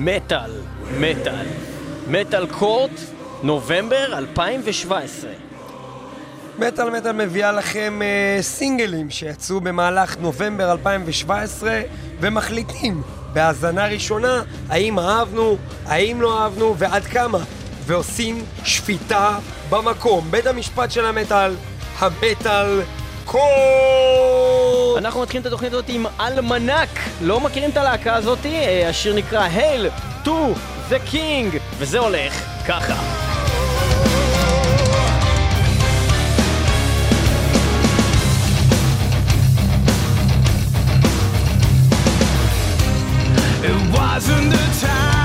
מטאל, מטאל. מטאל קורט, נובמבר 2017. מטאל מטאל מביאה לכם אה, סינגלים שיצאו במהלך נובמבר 2017 ומחליטים בהאזנה ראשונה האם אהבנו, האם לא אהבנו ועד כמה ועושים שפיטה במקום. בית המשפט של המטאל, המטאל קורט! אנחנו מתחילים את התוכנית הזאת עם אלמנק. לא מכירים את הלהקה הזאת? אה, השיר נקרא Hail to the King, וזה הולך ככה. It wasn't the time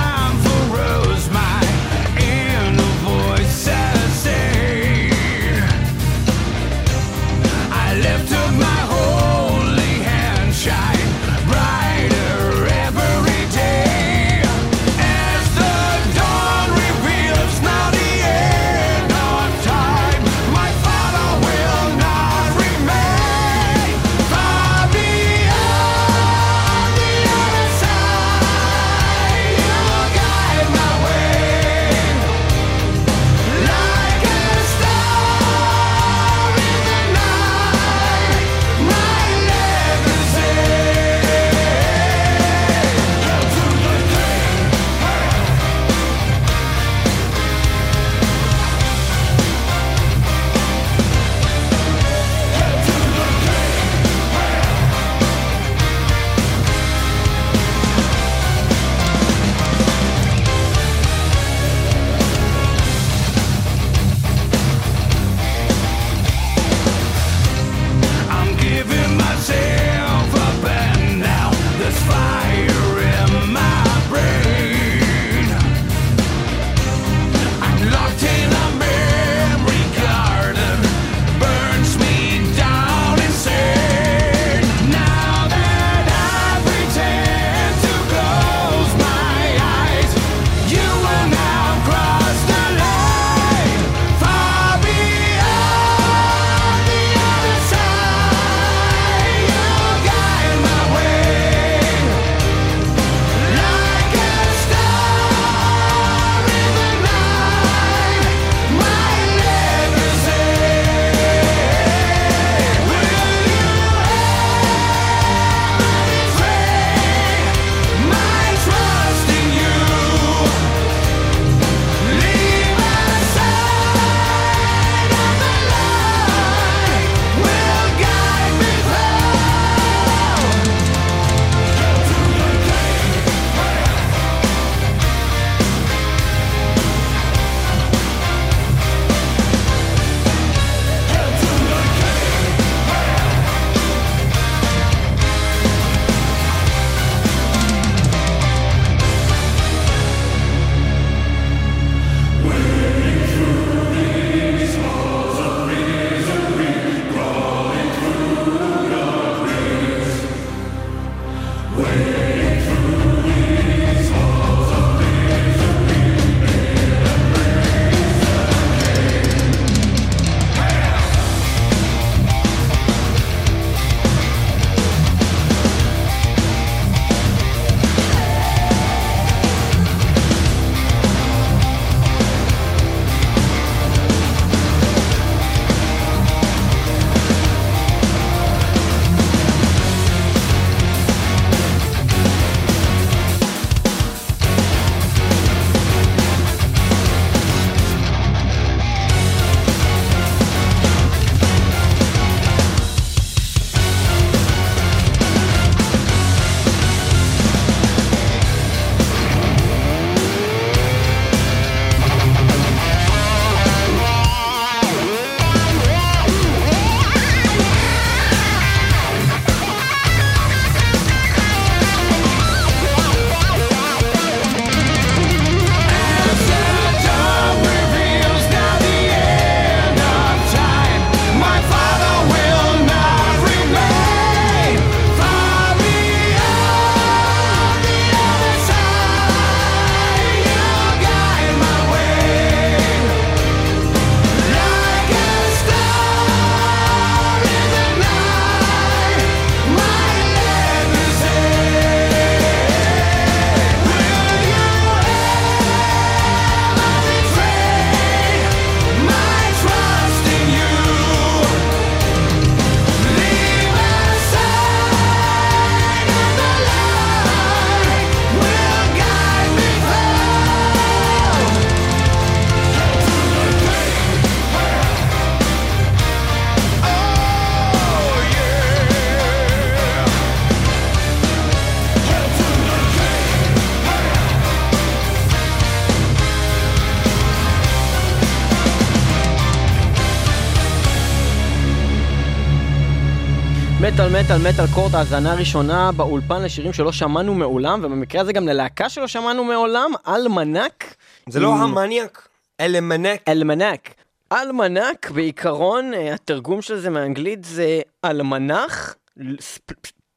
מטאל מטאל קורט, האזנה ראשונה באולפן לשירים שלא שמענו מעולם, ובמקרה הזה גם ללהקה שלא שמענו מעולם, אלמנק. זה לא המניאק, אלמנק. אלמנק. אלמנק, בעיקרון, אה, התרגום של זה מאנגלית זה אלמנח,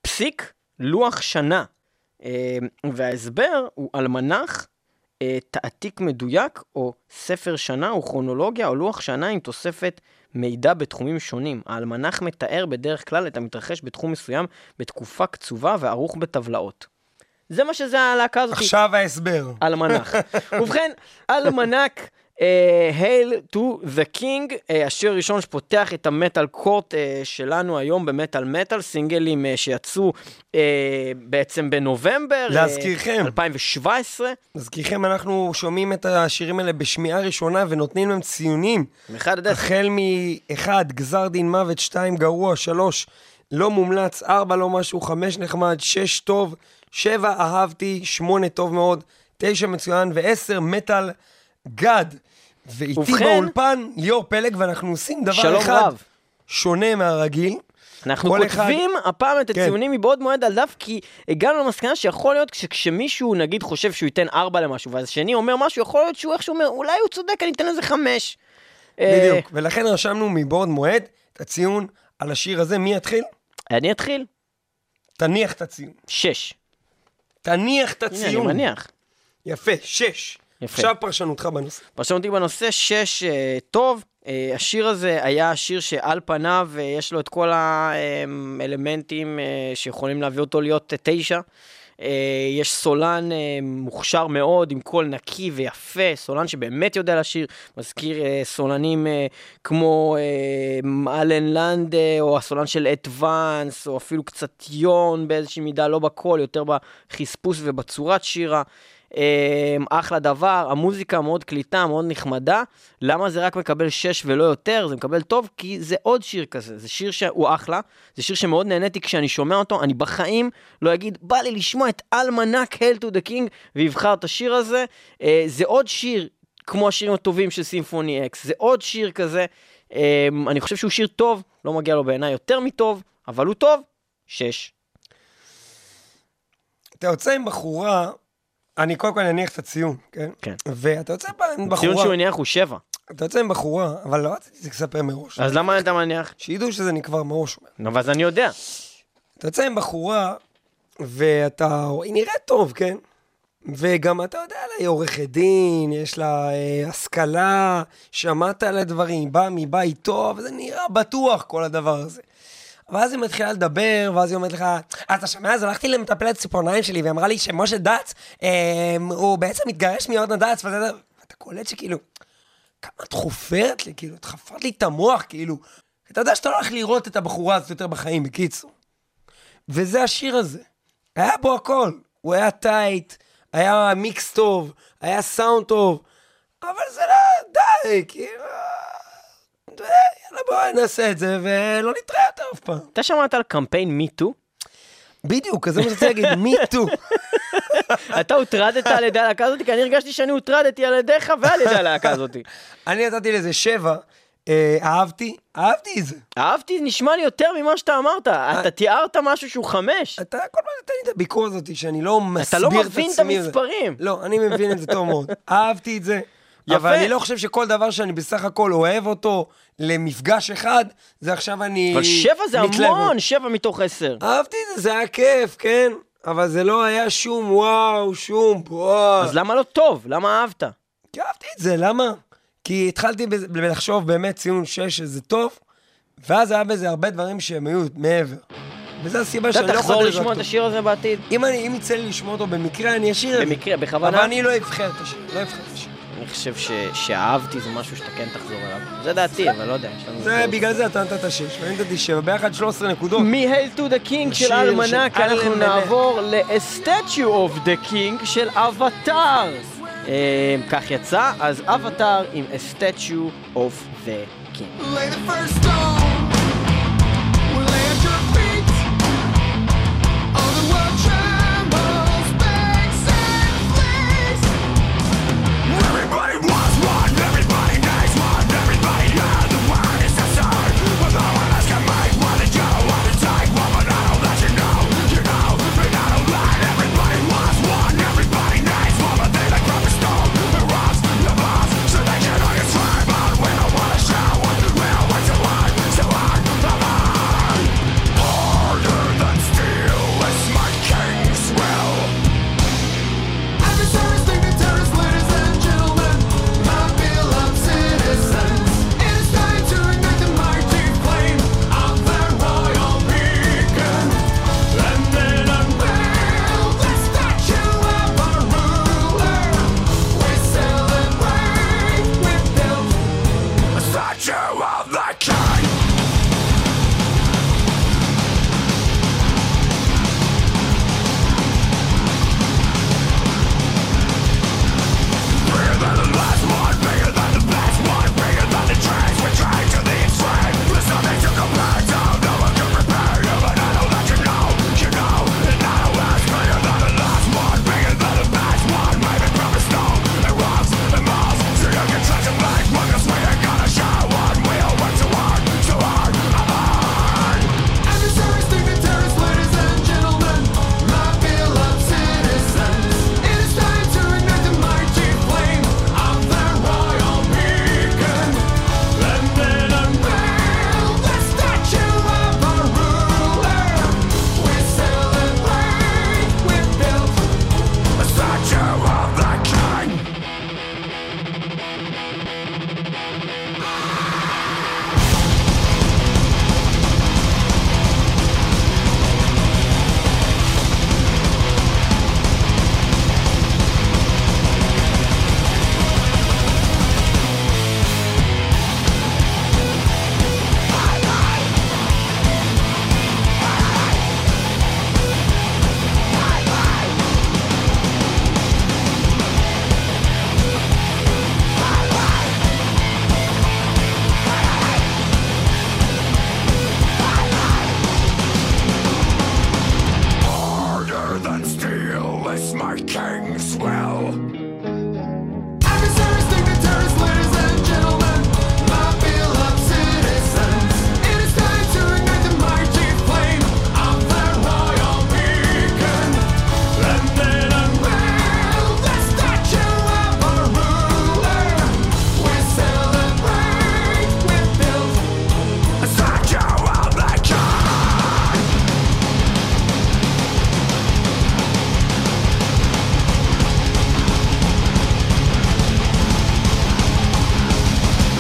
פסיק, לוח שנה. אה, וההסבר הוא אלמנח, אה, תעתיק מדויק, או ספר שנה, או כרונולוגיה, או לוח שנה עם תוספת מידע בתחומים שונים. האלמנח מתאר בדרך כלל את המתרחש בתחום מסוים בתקופה קצובה וערוך בטבלאות. זה מה שזה הלהקה הזאת. עכשיו ההסבר. אלמנח. ובכן, Almanac, Hail to the King, השיר הראשון שפותח את המטאל court אה, שלנו היום במטאל מטאל, סינגלים אה, שיצאו אה, בעצם בנובמבר. להזכירכם. 2017, להזכירכם, אנחנו שומעים את השירים האלה בשמיעה ראשונה ונותנים להם ציונים. מאחד עד עשר. החל מ-1, גזר דין מוות, 2, גרוע, 3, לא מומלץ, 4, לא משהו, 5, נחמד, 6, טוב, 7, אהבתי, 8, טוב מאוד, 9, מצוין, ו-10, מטאל גד. ואיתי ובכן- באולפן ליאור פלג, ואנחנו עושים דבר אחד רב. שונה מהרגיל. אנחנו כל אחד- כותבים הפעם את כן. הציונים מבעוד מועד על דף, כי הגענו למסקנה שיכול להיות שכשמישהו נגיד חושב שהוא ייתן 4 למשהו, והשני אומר משהו, יכול להיות שהוא איכשהו אומר, אולי הוא צודק, אני אתן לזה 5. בדיוק. ולכן רשמנו מבעוד מועד את הציון על השיר הזה. מי יתחיל? אני אתחיל. תניח את הציון. 6. תניח את הנה, אני הציון. מניח. יפה, 6. יפה. עכשיו פרשנותך בנושא. פרשנותי בנושא 6 אה, טוב. אה, השיר הזה היה שיר שעל פניו אה, יש לו את כל האלמנטים שיכולים להביא אותו להיות 9. יש סולן מוכשר מאוד, עם קול נקי ויפה, סולן שבאמת יודע לשיר, מזכיר סולנים כמו אלן לנדה, או הסולן של אט ואנס, או אפילו קצת יון באיזושהי מידה, לא בקול, יותר בחספוס ובצורת שירה. אה, אחלה דבר, המוזיקה מאוד קליטה, מאוד נחמדה. למה זה רק מקבל 6 ולא יותר? זה מקבל טוב, כי זה עוד שיר כזה. זה שיר שהוא אחלה, זה שיר שמאוד נהניתי כשאני שומע אותו. אני בחיים לא אגיד, בא לי לשמוע את אלמנק Hell to the King, ויבחר את השיר הזה. אה, זה עוד שיר, כמו השירים הטובים של סימפוני אקס, זה עוד שיר כזה. אה, אני חושב שהוא שיר טוב, לא מגיע לו בעיניי יותר מטוב, אבל הוא טוב, 6. אתה יוצא עם בחורה, אני קודם כל אניח את הציון, כן? כן. ואתה יוצא עם בחורה, ציון שהוא הניח הוא 7. אתה יוצא עם בחורה, אבל לא רציתי לספר מראש. אז למה אתה מניח? שידעו שזה נקבר מראש. נו, אז אני יודע. אתה יוצא עם בחורה, ואתה, היא נראית טוב, כן? וגם אתה יודע, היא עורכת דין, יש לה אה, השכלה, שמעת על הדברים, באה מבית טוב, זה נראה בטוח כל הדבר הזה. ואז היא מתחילה לדבר, ואז היא אומרת לך, אז אתה שומע, אז הלכתי למטפלת ציפורניים שלי, והיא אמרה לי שמשה דץ, אה, הוא בעצם מתגרש מיורדנה דץ, וזה, ואתה קולט שכאילו, כמה את חופרת לי, כאילו, את חפרת לי את המוח, כאילו. אתה יודע שאתה לא הולך לראות את הבחורה הזאת יותר בחיים, בקיצור. וזה השיר הזה. היה בו הכל. הוא היה tight, היה מיקס טוב, היה סאונד טוב, אבל זה לא, די, כאילו... יאללה בואי נעשה את זה ולא נתראה יותר אף פעם. אתה שמעת על קמפיין MeToo? בדיוק, אז זה מה שרציתי להגיד, Me Too. אתה הוטרדת על ידי הלהקה הזאת? כי אני הרגשתי שאני הוטרדתי על ידיך ועל ידי הלהקה הזאת. אני נתתי לזה שבע, אה, אהבתי, אהבתי את זה. אהבתי, נשמע לי יותר ממה שאתה אמרת. אתה תיארת משהו שהוא חמש. אתה כל הזמן נותן לי את הביקורת הזאת שאני לא מסביר את אתה עצמי. לא מבין את. המספרים. לא, אני מבין את זה טוב מאוד. אהבתי את זה. יפה. אבל אני לא חושב שכל דבר שאני בסך הכל אוהב אותו למפגש אחד, זה עכשיו אני... אבל שבע זה מתלהב. המון, שבע מתוך עשר. אהבתי את זה, זה היה כיף, כן? אבל זה לא היה שום וואו, שום וואו. אז למה לא טוב? למה אהבת? כי אהבתי את זה, למה? כי התחלתי לחשוב באמת ציון 6 שזה טוב, ואז היה בזה הרבה דברים שהם היו מעבר. וזו הסיבה שאני אתה לא יכול תחזור לתת לשמוע את השיר הזה בעתיד? אם אני, אם יצא לי לשמוע אותו במקרה, אני אשאיר את זה. במקרה, בכוונה? אבל אני לא אבחר את השיר, לא אבחר את השיר. אני חושב ש- שאהבתי זה משהו שאתה כן תחזור אליו. זה דעתי, אבל לא יודע. יש לנו- זה בגלל זה אתה נתת 6, ואני נתתי 7, ביחד 13 נקודות. מ-Hail to the King של אלמנק, של אנחנו. נעבור ל-A Statue of the King של אבטאר. אה, כך יצא, אז אבטאר עם A Statue of the King.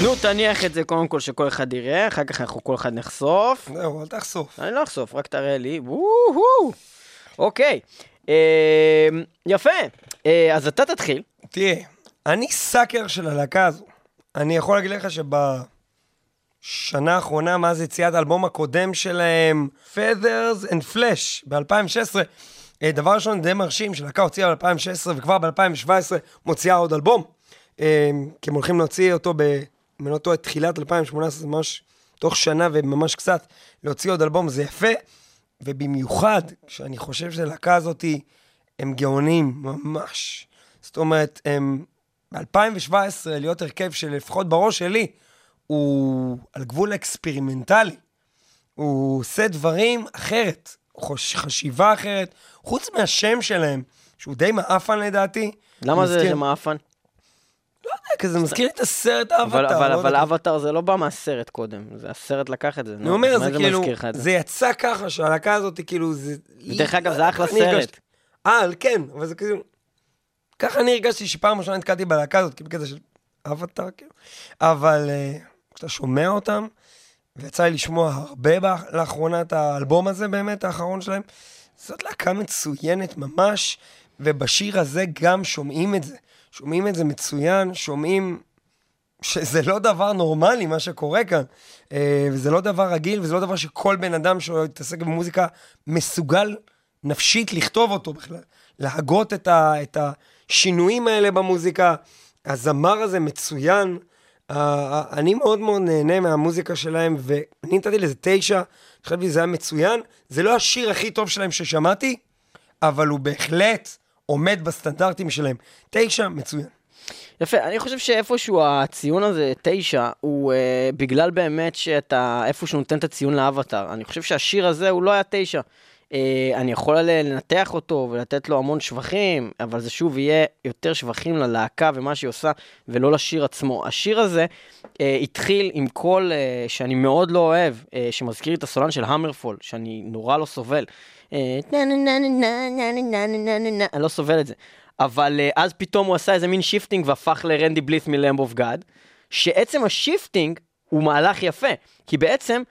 נו, תניח את זה קודם כל שכל אחד יראה, אחר כך אנחנו כל אחד נחשוף. זהו, אל תחשוף. אני לא אחשוף, רק תראה לי. וואו! אוקיי. אה, יפה. אה, אז אתה תתחיל. תראה, אני סאקר של הלהקה הזו. אני יכול להגיד לך שבשנה האחרונה, מאז יציאת האלבום הקודם שלהם, Feathers and Flash, ב-2016, אה, דבר ראשון די מרשים, שלהקה הוציאה ב-2016 וכבר ב-2017 מוציאה עוד אלבום. אה, כי הם הולכים להוציא אותו ב... אם אני לא טועה, תחילת 2018, זה ממש תוך שנה וממש קצת, להוציא עוד אלבום, זה יפה. ובמיוחד, כשאני חושב שהלהקה הזאת, הם גאונים, ממש. זאת אומרת, הם ב-2017, להיות הרכב שלפחות בראש שלי, הוא על גבול אקספרימנטלי. הוא עושה דברים אחרת, חוש, חשיבה אחרת, חוץ מהשם שלהם, שהוא די מעפן לדעתי. למה זה מאפן? לא יודע, כזה מזכיר לי את הסרט אבל האבטר. אבל לא אבל. אבטר זה לא בא מהסרט קודם, זה הסרט לקח את זה. אני אומר, זה כאילו, זה? יצא ככה, שהלהקה הזאת, כאילו, זה... ודרך אגב, זה אחלה סרט. אה, כן, אבל זה כאילו... ככה אני הרגשתי שפעם ראשונה נתקלתי בלהקה הזאת, כאילו כזה של אבטר, כאילו. אבל אה, כשאתה שומע אותם, ויצא לי לשמוע הרבה לאחרונה את האלבום הזה באמת, האחרון שלהם, זאת להקה מצוינת ממש, ובשיר הזה גם שומעים את זה. שומעים את זה מצוין, שומעים שזה לא דבר נורמלי מה שקורה כאן, אה, וזה לא דבר רגיל, וזה לא דבר שכל בן אדם שמתעסק במוזיקה מסוגל נפשית לכתוב אותו בכלל. להגות את, ה, את השינויים האלה במוזיקה. הזמר הזה מצוין. אני מאוד מאוד נהנה מהמוזיקה שלהם, ואני נתתי לזה תשע, חשבתי שזה היה מצוין. זה לא השיר הכי טוב שלהם ששמעתי, אבל הוא בהחלט עומד בסטנדרטים שלהם. תשע, מצוין. יפה, אני חושב שאיפשהו הציון הזה, תשע, הוא אה, בגלל באמת שאתה איפשהו נותן את הציון לאבטר. אני חושב שהשיר הזה הוא לא היה תשע. אה, אני יכול לנתח אותו ולתת לו המון שבחים, אבל זה שוב יהיה יותר שבחים ללהקה ומה שהיא עושה, ולא לשיר עצמו. השיר הזה אה, התחיל עם קול אה, שאני מאוד לא אוהב, אה, שמזכיר את הסולן של HammerFall, שאני נורא לא סובל. אני לא סובל את זה. אבל אז פתאום הוא עשה איזה מין shifting והפך לרנדי בליית' מ Lamb of God, שעצם ה shifting הוא מהלך יפה, כי בעצם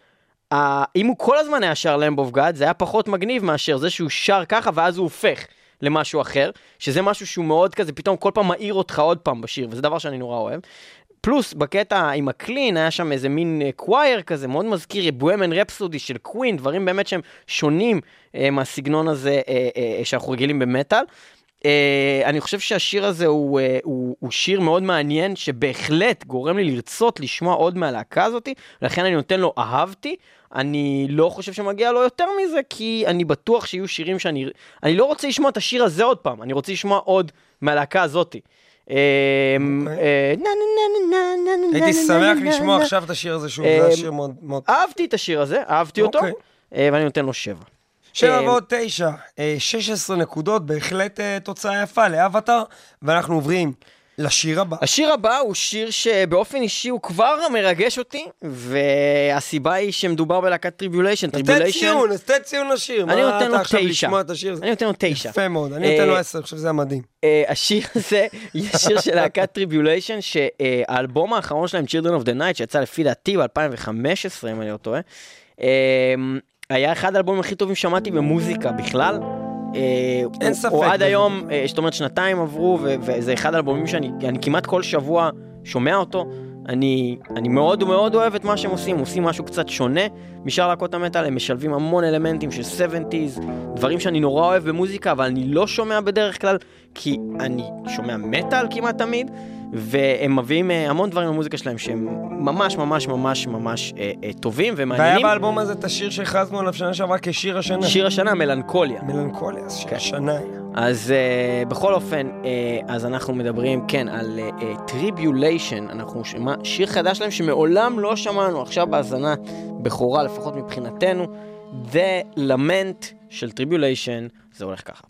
אם הוא כל הזמן היה שר Lamb of God, זה היה פחות מגניב מאשר זה שהוא שר ככה ואז הוא הופך למשהו אחר, שזה משהו שהוא מאוד כזה, פתאום כל פעם מעיר אותך עוד פעם בשיר, וזה דבר שאני נורא אוהב. פלוס בקטע עם הקלין היה שם איזה מין אה, קווייר כזה, מאוד מזכיר בוהמן רפסודי של קווין, דברים באמת שהם שונים אה, מהסגנון הזה אה, אה, שאנחנו רגילים במטאל. אה, אני חושב שהשיר הזה הוא, אה, הוא, הוא שיר מאוד מעניין, שבהחלט גורם לי לרצות לשמוע עוד מהלהקה הזאתי, לכן אני נותן לו אהבתי. אני לא חושב שמגיע לו יותר מזה, כי אני בטוח שיהיו שירים שאני... אני לא רוצה לשמוע את השיר הזה עוד פעם, אני רוצה לשמוע עוד מהלהקה הזאתי. הייתי שמח לשמוע עכשיו את השיר הזה שוב, אמ, זה השיר מאוד... אהבתי את השיר הזה, אהבתי אותו, אוקיי. אה, ואני נותן לו שבע. שבע אמ, ועוד תשע, אה, 16 נקודות, בהחלט אה, תוצאה יפה לאבטר, ואנחנו עוברים לשיר הבא. השיר הבא הוא שיר שבאופן אישי הוא כבר מרגש אותי, והסיבה היא שמדובר בלהקת Tribulation. תן ציון, אז תן ציון לשיר. אני נותן לו עכשיו תשע. אני נותן לו תשע. יפה מאוד, אני נותן לו אה, עשר, שזה היה מדהים. אה, השיר הזה, יש שיר של להקת Tribulation, שהאלבום האחרון שלהם, Children of the Night, שיצא לפי דעתי ב-2015, אם אני לא טועה, אה, היה אחד האלבומים הכי טובים ששמעתי במוזיקה בכלל. אה, אין ספק הוא עד. היום, אה, זאת אומרת שנתיים עברו, וזה אחד האלבומים שאני אני כמעט כל שבוע שומע אותו. אני, אני מאוד מאוד אוהב את מה שהם עושים, עושים משהו קצת שונה משאר להקות המטאל, הם משלבים המון אלמנטים של 70's, דברים שאני נורא אוהב במוזיקה, אבל אני לא שומע בדרך כלל, כי אני שומע מטאל כמעט תמיד, והם מביאים אה, המון דברים במוזיקה שלהם שהם ממש ממש ממש ממש אה, אה, טובים והיה ומעניינים. באלבום הזה את השיר שהכרזנו עליו שנה שעברה כשיר השנה. שיר השנה, מלנכוליה. מלנכוליה, שיר כן. השנה. אז אה, בכל אופן, אה, אז אנחנו מדברים, כן, על Tribulation, אה, אנחנו שמע, שיר חדש להם שמעולם לא שמענו, עכשיו בהאזנה בכורה, לפחות מבחינתנו, The Lament של Tribulation, זה הולך ככה.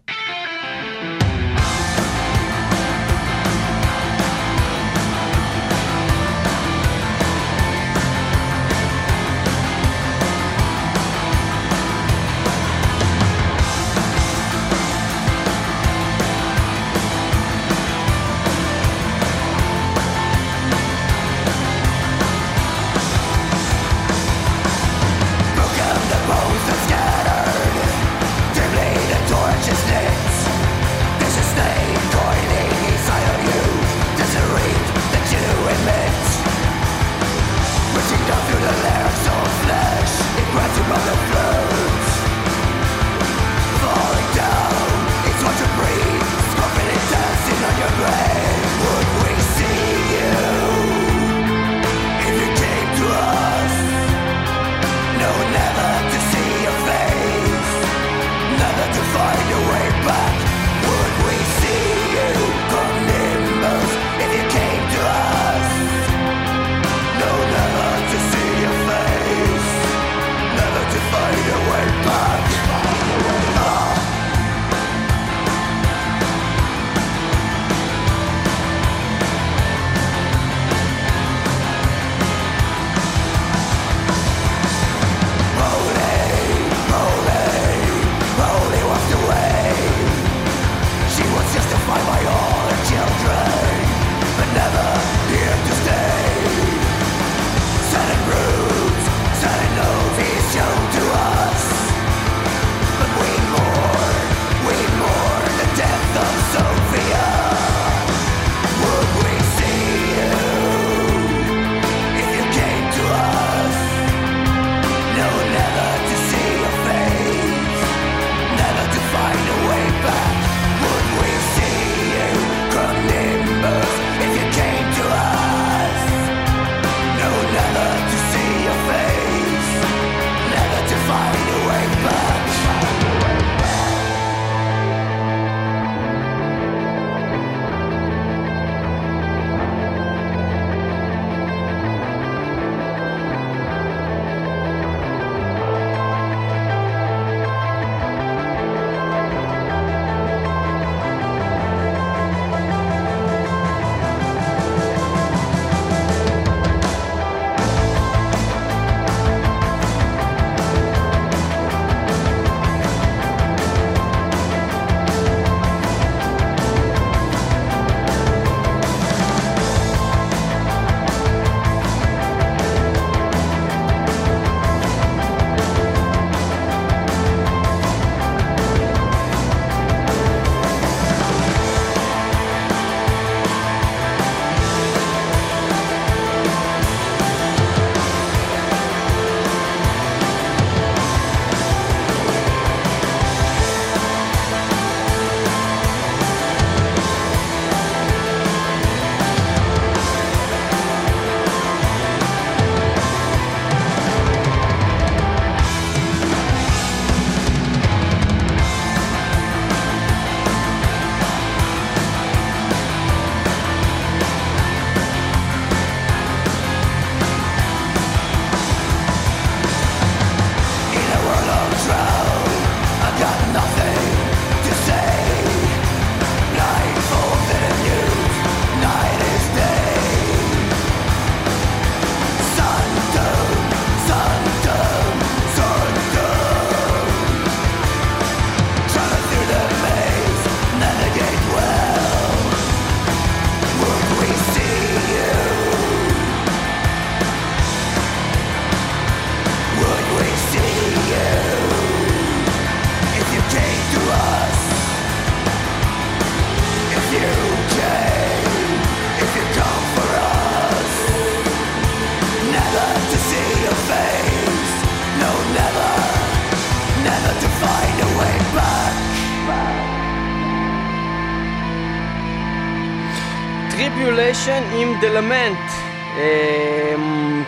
The Lament.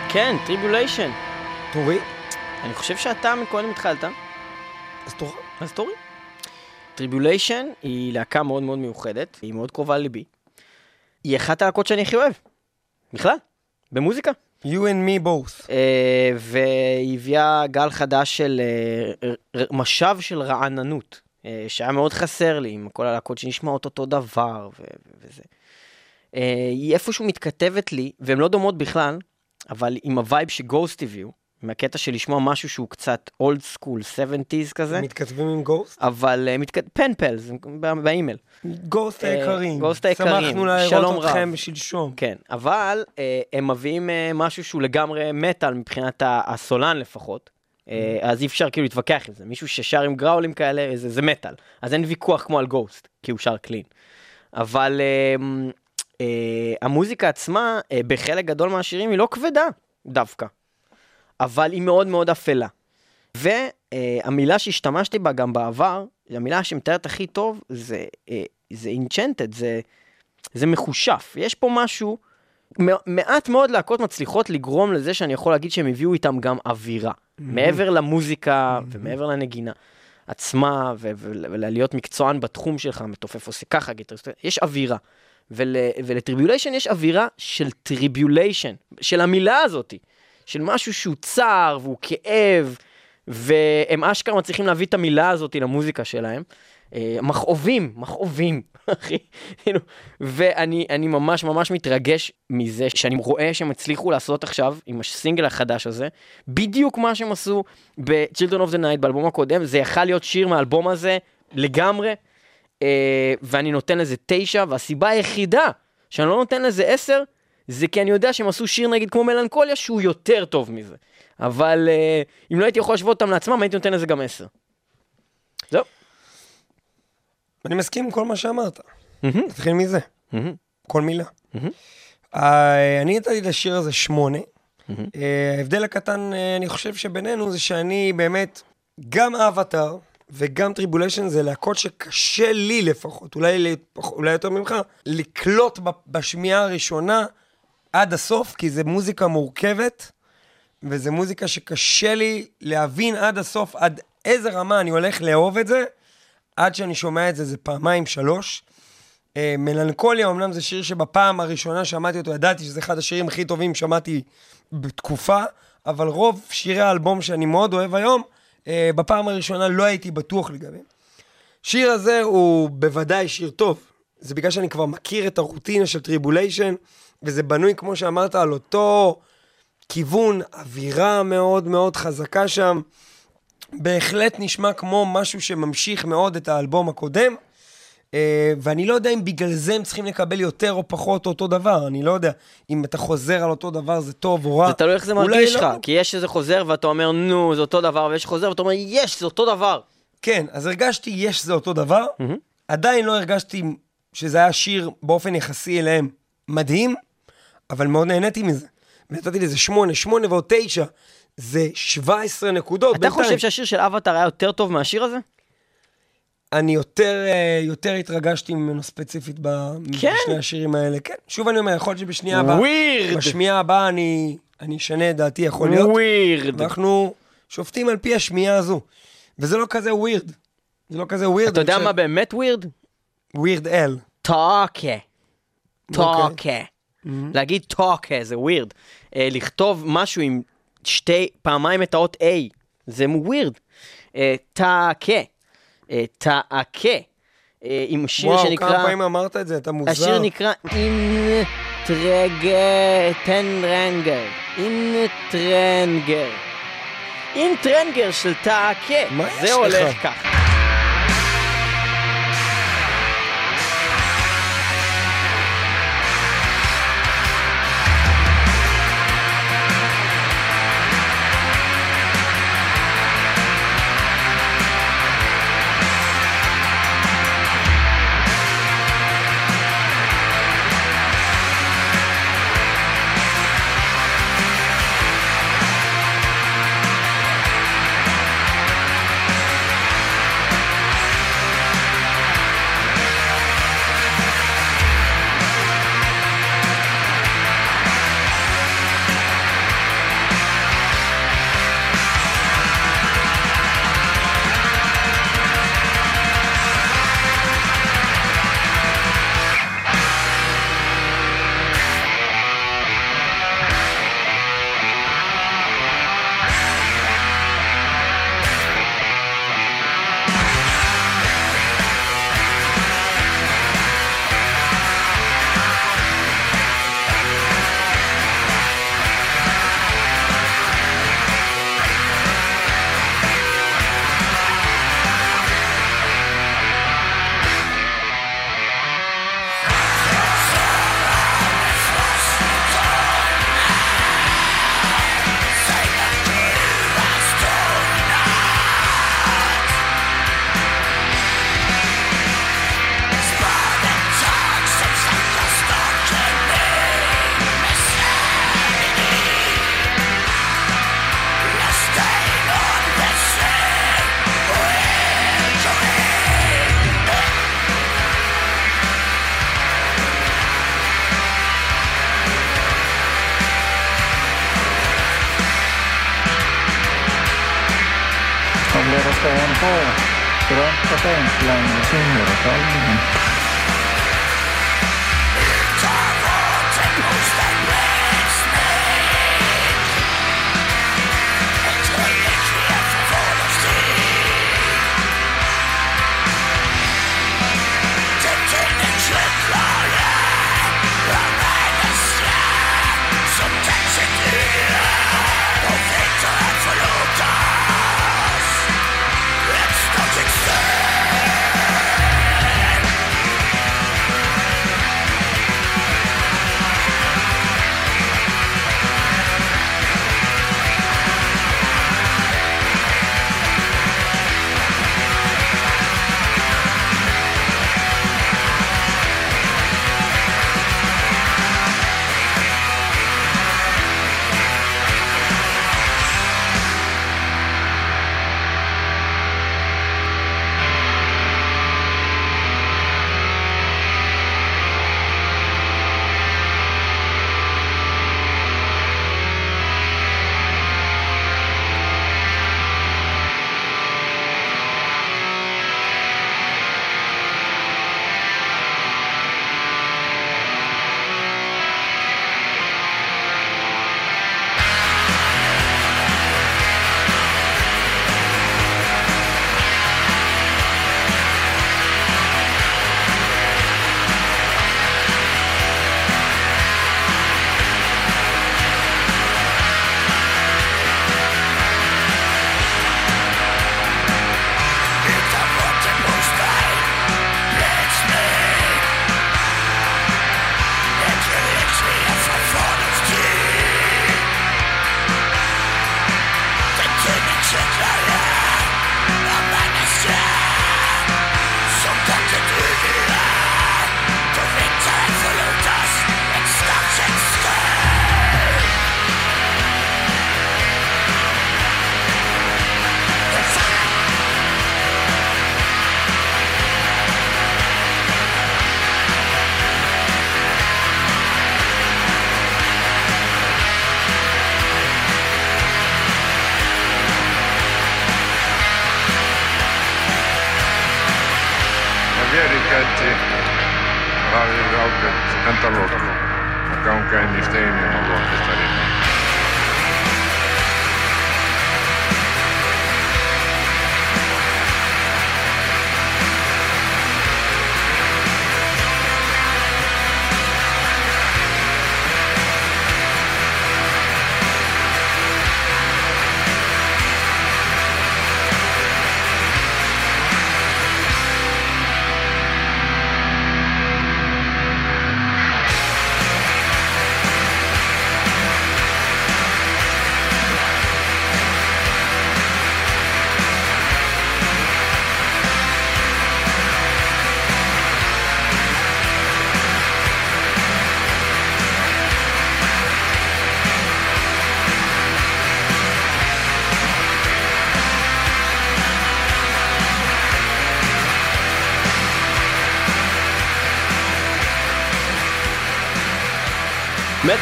כן, Tribulation. תורי? אני חושב שאתה מקודם התחלת, אז תורך. אז תורי. Tribulation היא להקה מאוד מאוד מיוחדת, היא מאוד קרובה לליבי. היא אחת הלהקות שאני הכי אוהב, בכלל, במוזיקה. You and me both. אה, והיא הביאה גל חדש של ר- משב של רעננות, אה, שהיה מאוד חסר לי עם כל הלהקות שנשמעות אותו דבר ו- וזה. אה, היא איפשהו מתכתבת לי, והן לא דומות בכלל, אבל עם ה vibe ש Ghost הביאו, עם הקטע של לשמוע משהו שהוא קצת old school, 70's כזה, מתכתבים עם Ghost? אבל אה, מתכת... פנפלס, באימייל. Ghost אה, היקרים. Ghost היקרים, שמחנו רב. אתכם שלשום. כן, אבל אה, הם מביאים אה, משהו שהוא לגמרי מטאל מבחינת הסולן לפחות. אה, אז אי אפשר כאילו להתווכח עם זה, מישהו ששר עם גראולים כאלה, זה, זה מטאל. אז אין ויכוח כמו על גוסט, כי הוא שר קלין. אבל המוזיקה עצמה, uh, בחלק גדול מהשירים היא לא כבדה, דווקא. אבל היא מאוד מאוד אפלה. והמילה שהשתמשתי בה גם בעבר, המילה שמתארת הכי טוב, זה, אה, זה enchanted, זה, זה מחושף. יש פה משהו, מעט מאוד להקות מצליחות לגרום לזה שאני יכול להגיד שהם הביאו איתם גם אווירה. מעבר למוזיקה ומעבר לנגינה עצמה, ולהיות מקצוען בתחום שלך, מתופף עושה ככה, גיטריסט, יש אווירה. ול, ול Tribulation יש אווירה של tribulation, של המילה הזאתי, של משהו שהוא צער והוא כאב, והם אשכרה מצליחים להביא את המילה הזאת למוזיקה שלהם. אה, מכאובים, מכאובים, אחי. כאילו, ואני אני ממש ממש מתרגש מזה שאני רואה שהם הצליחו לעשות עכשיו עם הסינגל החדש הזה, בדיוק מה שהם עשו ב-Children of the Night באלבום הקודם, זה יכל להיות שיר מהאלבום הזה לגמרי, ואני נותן לזה תשע, והסיבה היחידה שאני לא נותן לזה עשר, זה כי אני יודע שהם עשו שיר נגיד כמו מלנכוליה שהוא יותר טוב מזה. אבל אה, אם לא הייתי יכול להשוות אותם לעצמם, הייתי נותן לזה גם עשר. זהו. אני מסכים עם כל מה שאמרת. נתחיל מזה. מהמם, כל מילה. מהמם. אה, אני נתתי לשיר הזה שמונה. אה, ההבדל הקטן, אה, אני חושב שבינינו, זה שאני באמת, גם אבטאר וגם Tribulation זה להקות שקשה לי לפחות, אולי, אולי יותר ממך, לקלוט בשמיעה הראשונה עד הסוף, כי זה מוזיקה מורכבת, וזה מוזיקה שקשה לי להבין עד הסוף עד איזה רמה אני הולך לאהוב את זה, עד שאני שומע את זה, זה פעמיים, שלוש. אה, מלנכוליה, אמנם זה שיר שבפעם הראשונה שמעתי אותו, ידעתי שזה אחד השירים הכי טובים שמעתי בתקופה, אבל רוב שירי האלבום שאני מאוד אוהב היום, בפעם הראשונה לא הייתי בטוח לגביהם. שיר הזה הוא בוודאי שיר טוב. זה בגלל שאני כבר מכיר את הרוטינה של Tribulation, וזה בנוי, כמו שאמרת, על אותו כיוון, אווירה מאוד מאוד חזקה שם. בהחלט נשמע כמו משהו שממשיך מאוד את האלבום הקודם. אה, ואני לא יודע אם בגלל זה הם צריכים לקבל יותר או פחות אותו דבר, אני לא יודע אם אתה חוזר על אותו דבר זה טוב או רע. זה תלוי איך זה מרגיש לא. לך, כי יש איזה חוזר ואתה אומר נו זה אותו דבר, ויש חוזר ואתה אומר יש זה אותו דבר. כן, אז הרגשתי יש זה אותו דבר, מהמם. עדיין לא הרגשתי שזה היה שיר באופן יחסי אליהם מדהים, אבל מאוד נהניתי מזה. ונתתי לזה שמונה, שמונה ועוד תשע, זה 17 נקודות. אתה בינתיים. חושב שהשיר של אבטר היה יותר טוב מהשיר הזה? אני יותר, אה, יותר התרגשתי ממנו ספציפית ב- כן? בשני השירים האלה. כן, שוב אני אומר, יכול להיות שבשנייה הבאה, ווירד. בשמיעה הבאה אני, אני אשנה את דעתי, יכול להיות. ווירד. אנחנו שופטים על פי השמיעה הזו. וזה לא כזה ווירד. זה לא כזה ווירד. אתה יודע מה באמת ווירד? ווירד אל. טוקה. טוקה. אוקיי. להגיד טוקה זה ווירד. אה, לכתוב משהו עם שתי, פעמיים את האות A, זה ווירד. טאקה. אה, טאקה. אה, עם שיר וואו, שנקרא... כמה פעמים אמרת את זה, אתה מוזר. השיר נקרא אינטרנגר. אינטרנגר. אינטרנגר של טאקה. מה יש זה הולך לך? ככה. Questa è un po' troppa pentola, mi sembra,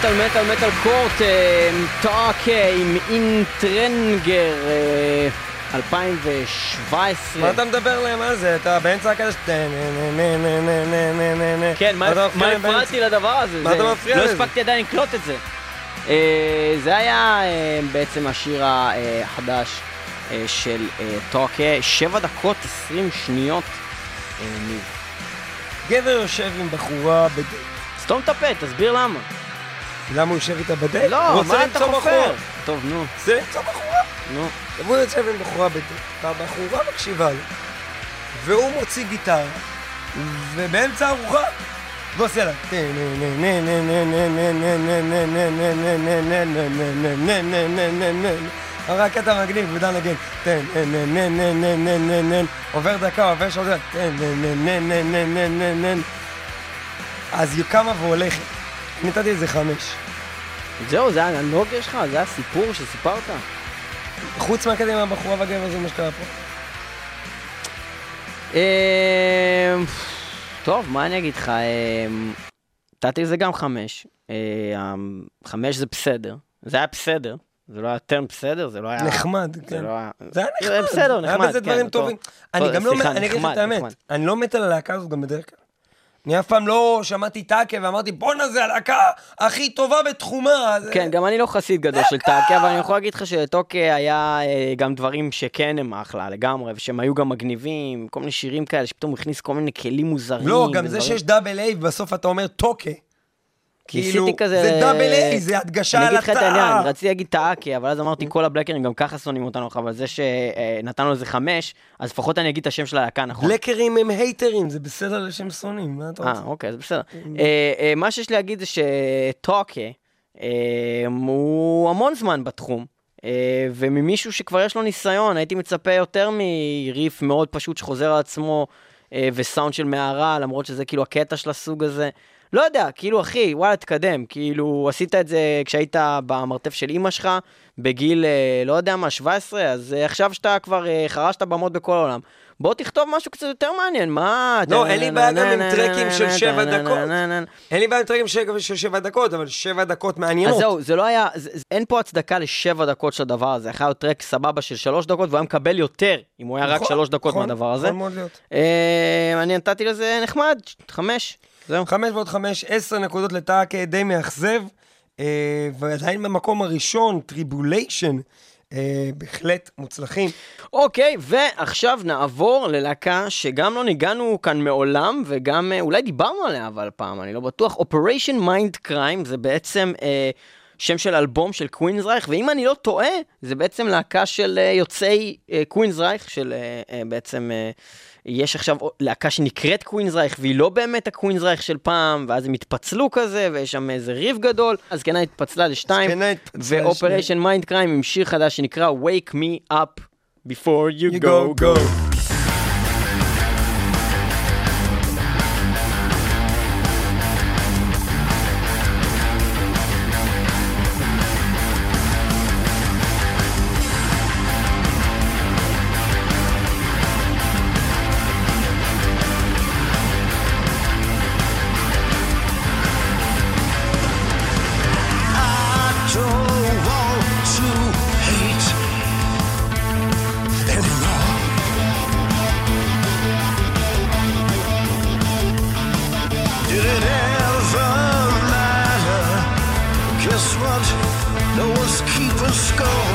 מטאל מטאל מטאל קורט, טאקה עם אינטרנגר אה, 2017. מה אתה מדבר להם? מה זה? אתה באמצע הקדש... כן, מה? הפרעתי לדבר הזה? מה אתה מפריע לא לזה? הספקתי עדיין לקלוט את זה. אה, זה היה אה, בעצם השיר החדש של טאקה, 7 דקות 20 שניות. גבר יושב עם בחורה בדייט. סתום את הפה, תסביר למה. למה הוא יושב איתה בדייט? לא, מה אתה חופר? טוב, נו, זה למצוא בחורה. נו. והוא יושב עם בחורה בדייט, והבחורה מקשיבה לו, והוא מוציא גיטרה, ובאמצע הארוחה, ועושה לה... הרי הקטע מגניב, הוא יודע לנגן. עובר דקה, עובר שעות, אז היא קמה והולכת. נתתי איזה חמש. זהו, זה האנלוגיה שלך? זה הסיפור שסיפרת? חוץ מהקטע עם הבחורה והגבר זה מה שקרה פה. אמ, טוב, מה אני אגיד לך? אמ, נתתי לזה גם חמש. אמ, חמש זה בסדר. זה היה בסדר. זה לא היה טרם בסדר, זה לא היה... נחמד, כן. לא היה... זה היה זה נחמד. בסדר, נחמד, היה בזה כן, דברים טובים. אני גם לא, סליחה, אני אגיד לך נחמד, את האמת, נחמד. אני לא מת על הלהקה הזאת גם בדרך כלל. אני אף פעם לא שמעתי טאקה ואמרתי, בואנה זה הלהקה הכי טובה בתחומה. זה- כן, גם אני לא חסיד גדול של טאקה, אבל אני יכול להגיד לך שלטוקה היה אה, גם דברים שכן הם אחלה לגמרי, ושהם היו גם מגניבים, כל מיני שירים כאלה שפתאום הכניס כל מיני כלים מוזרים. לא, גם זה. שיש דאבל איי ובסוף אתה אומר טוקה. כאילו, כזה... זה דאבל איי, זה הדגשה אני על אגיד לך את העניין. אני רציתי להגיד טאקה, אבל אז אמרתי כל הבלקרים גם ככה שונאים אותנו, אבל זה שנתנו לזה חמש, אז לפחות אני אגיד את השם של הלהקה נכון. בלקרים הם הייטרים, זה בסדר שהם שונאים, מה אתה אה, רוצה? אוקיי, בסדר. אה, אה, מה שיש לי להגיד זה שטוקה אה, הוא המון זמן בתחום. אה, וממישהו שכבר יש לו ניסיון, הייתי מצפה יותר מריף מאוד פשוט שחוזר על עצמו וסאונד של מערה, למרות שזה כאילו הקטע של הסוג הזה. לא יודע, כאילו אחי, וואלה, תקדם. כאילו, עשית את זה כשהיית במרתף של אימא שלך, בגיל, אה, לא יודע מה, 17, אז אה, עכשיו שאתה כבר אה, חרשת במות בכל העולם. בוא תכתוב משהו קצת יותר מעניין, מה? לא, אין לי בעיה גם עם טרקים של שבע דקות. אין לי בעיה עם טרקים של שבע דקות, אבל שבע דקות אז מעניינות. זהו, זה לא היה, אין פה הצדקה לשבע דקות של הדבר הזה. יכול להיות track סבבה של שלוש דקות, והוא היה מקבל יותר, אם הוא היה רק נכון, שלוש דקות נכון, מהדבר הזה. יכול מאוד להיות. אני נתתי לזה נחמד, חמש, זהו. חמש ועוד חמש, עשר נקודות לטאקה, די מאכזב. אה, ועדיין במקום הראשון, Tribulation, אה, בהחלט מוצלחים. אוקיי, ועכשיו נעבור ללהקה שגם לא ניגענו כאן מעולם, וגם אה, אולי דיברנו עליה אבל פעם, אני לא בטוח. Operation Mind Crime זה בעצם אה, שם של אלבום של קווינזרייך, ואם אני לא טועה, זה בעצם להקה של אה, יוצאי אה, קווינזרייך, של אה, אה, בעצם... אה, יש עכשיו להקה שנקראת קווינזרייך, והיא לא באמת הקווינזרייך של פעם, ואז הם התפצלו כזה, ויש שם איזה ריב גדול. הזקנה התפצלה לשתיים, ו-Operation Mind Crime עם שיר חדש שנקרא Wake Me Up Before You, You Go go, go. No one's keeping score.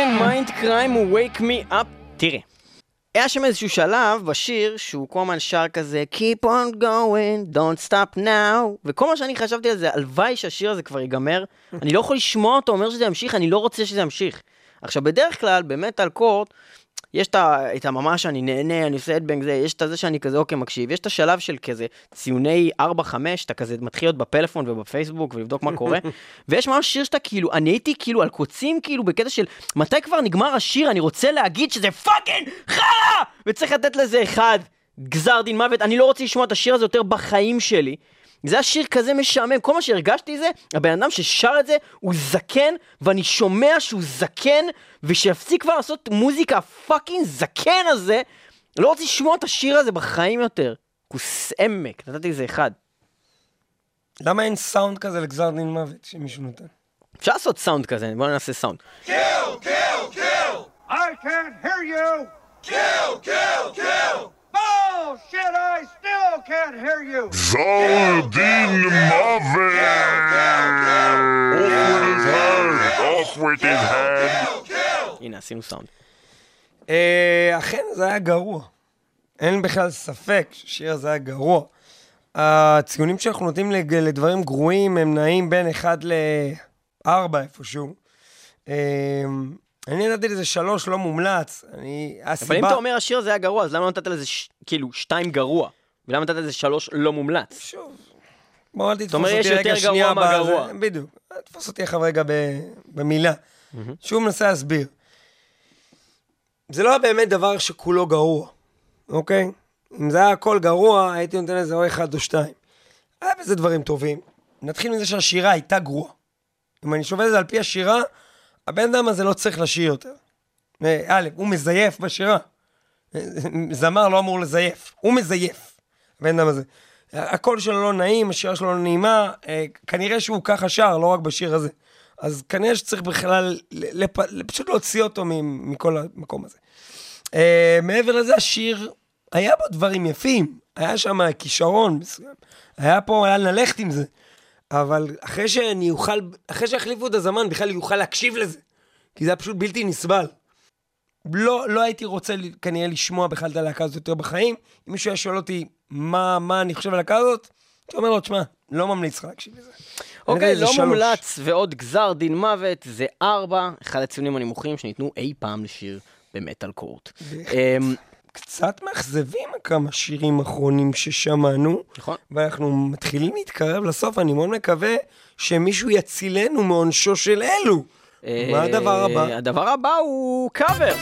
Operation Mindcrime הוא wake me up. תראה, היה שם איזשהו שלב בשיר שהוא כל הזמן שר כזה Keep on going, don't stop now וכל מה שאני חשבתי על זה, הלוואי שהשיר הזה כבר ייגמר. אני לא יכול לשמוע אותו אומר שזה ימשיך, אני לא רוצה שזה ימשיך. עכשיו בדרך כלל ב Metal Court יש את את הממש אני נהנה, אני עושה headbang זה, יש את הזה שאני כזה אוקיי מקשיב, יש את השלב של כזה ציוני 4-5, אתה כזה מתחיל להיות בפלאפון ובפייסבוק ולבדוק מה קורה, ויש ממש שיר שאתה כאילו, אני הייתי כאילו על קוצים כאילו בקטע של מתי כבר נגמר השיר, אני רוצה להגיד שזה fucking חרא! וצריך לתת לזה אחד, גזר דין מוות, אני לא רוצה לשמוע את השיר הזה יותר בחיים שלי. זה היה שיר כזה משעמם, כל מה שהרגשתי זה, הבן אדם ששר את זה הוא זקן, ואני שומע שהוא זקן, ושיפסיק כבר לעשות מוזיקה ה fucking זקן הזה, לא רוצה לשמוע את השיר הזה בחיים יותר. כוס עמק, נתתי לזה אחד. למה אין סאונד כזה לגזר דין מוות שמישהו נותן? אפשר לעשות סאונד כזה, בואו נעשה סאונד. I can't hear you! Kill, kill, kill! Bullshit, I still can't hear you! גזר דין מוות! Off with his head! הנה, עשינו סאונד. אה, אכן, זה היה גרוע. אין בכלל ספק שהשיר הזה היה גרוע. הציונים שאנחנו נותנים לדברים גרועים הם נעים בין 1 ל-4 איפשהו. אני נתתי לזה 3 לא מומלץ. אני... אבל אם הסיבה... אתה אומר השיר הזה היה גרוע, אז למה לא נתת לזה ש- כאילו שתיים גרוע? ולמה נתת לזה שלוש לא מומלץ? שוב, בוא אל תתפוס אומר, יש אותי רגע יותר גרוע שנייה בזה. מהגרוע. בדיוק. אל תתפוס אותי עכשיו רגע ב- במילה. שוב מנסה להסביר. זה לא היה באמת דבר שכולו גרוע, אוקיי? אם זה היה הכל גרוע, הייתי נותן לזה או אחד או שתיים. היה בזה דברים טובים. נתחיל מזה שהשירה הייתה גרועה. אם אני שובל את זה על פי השירה, הבן אדם הזה לא צריך לשיר יותר. אה, א', הוא מזייף בשירה. אה, זמר לא אמור לזייף, הוא מזייף, הבן אדם הזה. הקול שלו לא נעים, השירה שלו לא נעימה, אה, כנראה שהוא ככה שר, לא רק בשיר הזה. אז כנראה שצריך בכלל לפ... פשוט להוציא אותו מכל המקום הזה. אה, מעבר לזה, השיר, היה בו דברים יפים, היה שם כישרון מסוים, היה פה לאן ללכת עם זה. אבל אחרי שאני אוכל, אחרי שיחליפו את הזמן, בכלל יוכל להקשיב לזה. כי זה היה פשוט בלתי נסבל. לא, לא הייתי רוצה כנראה לשמוע בכלל את הלהקה הזאת יותר בחיים. אם מישהו היה שואל אותי מה, מה אני חושב על הלהקה הזאת, הייתי אומר לו, תשמע, לא ממליץ לך להקשיב לזה. אוקיי, לא שלוש. מומלץ ועוד גזר דין מוות, זה ארבע, אחד הציונים הנמוכים שניתנו אי פעם לשיר במטאל קורט. קצת מאכזבים כמה שירים אחרונים ששמענו, נכון. ואנחנו מתחילים להתקרב לסוף, אני מאוד מקווה שמישהו יצילנו מעונשו של אלו. מה הדבר הבא? אה, הדבר הבא הוא קאבר.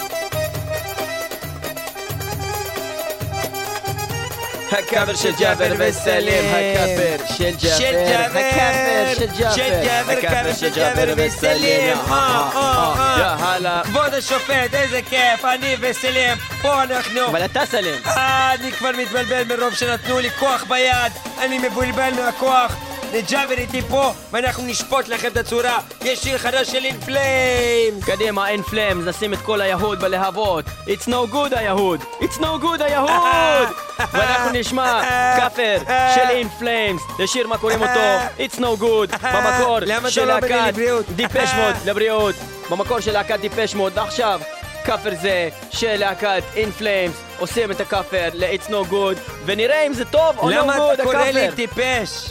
הקאבר של ג'אבר וסלים, הקאבר של ג'אבר, הקאבר של ג'אבר, הקאבר של ג'אבר וסלים, אה, אה, אה. יאללה. כבוד השופט, איזה כיף, אני וסלים, פה אנחנו. אבל אתה סלים. אני כבר מתבלבל מרוב שנתנו לי כוח ביד, אני מבולבל מהכוח. וג'אבר איתי פה, ואנחנו נשפוט לכם את הצורה. יש שיר חדש של In Flames. קדימה, In Flames, נשים את כל היהוד בלהבות. It's no good היהוד! It's no good היהוד! נשמע כאפר של אין פלאמס, לשיר מה קוראים אותו, It's no good, במקור למה של לא להקת? דיפש מוד, לבריאות, במקור של להקת דיפש מוד, ועכשיו כאפר זה של להקת אין פלאמס, עושים את הכאפר ל-It's no good, ונראה אם זה טוב או no למה good אתה קורא לי הכאפר. טיפש?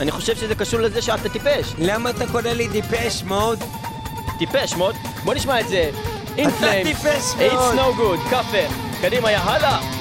אני חושב שזה קשור לזה שאתה טיפש. למה אתה קורא לי טיפש מוד? טיפש מוד, בוא נשמע את זה. In flames, it's no good, כאפר. קדימה, יאללה. No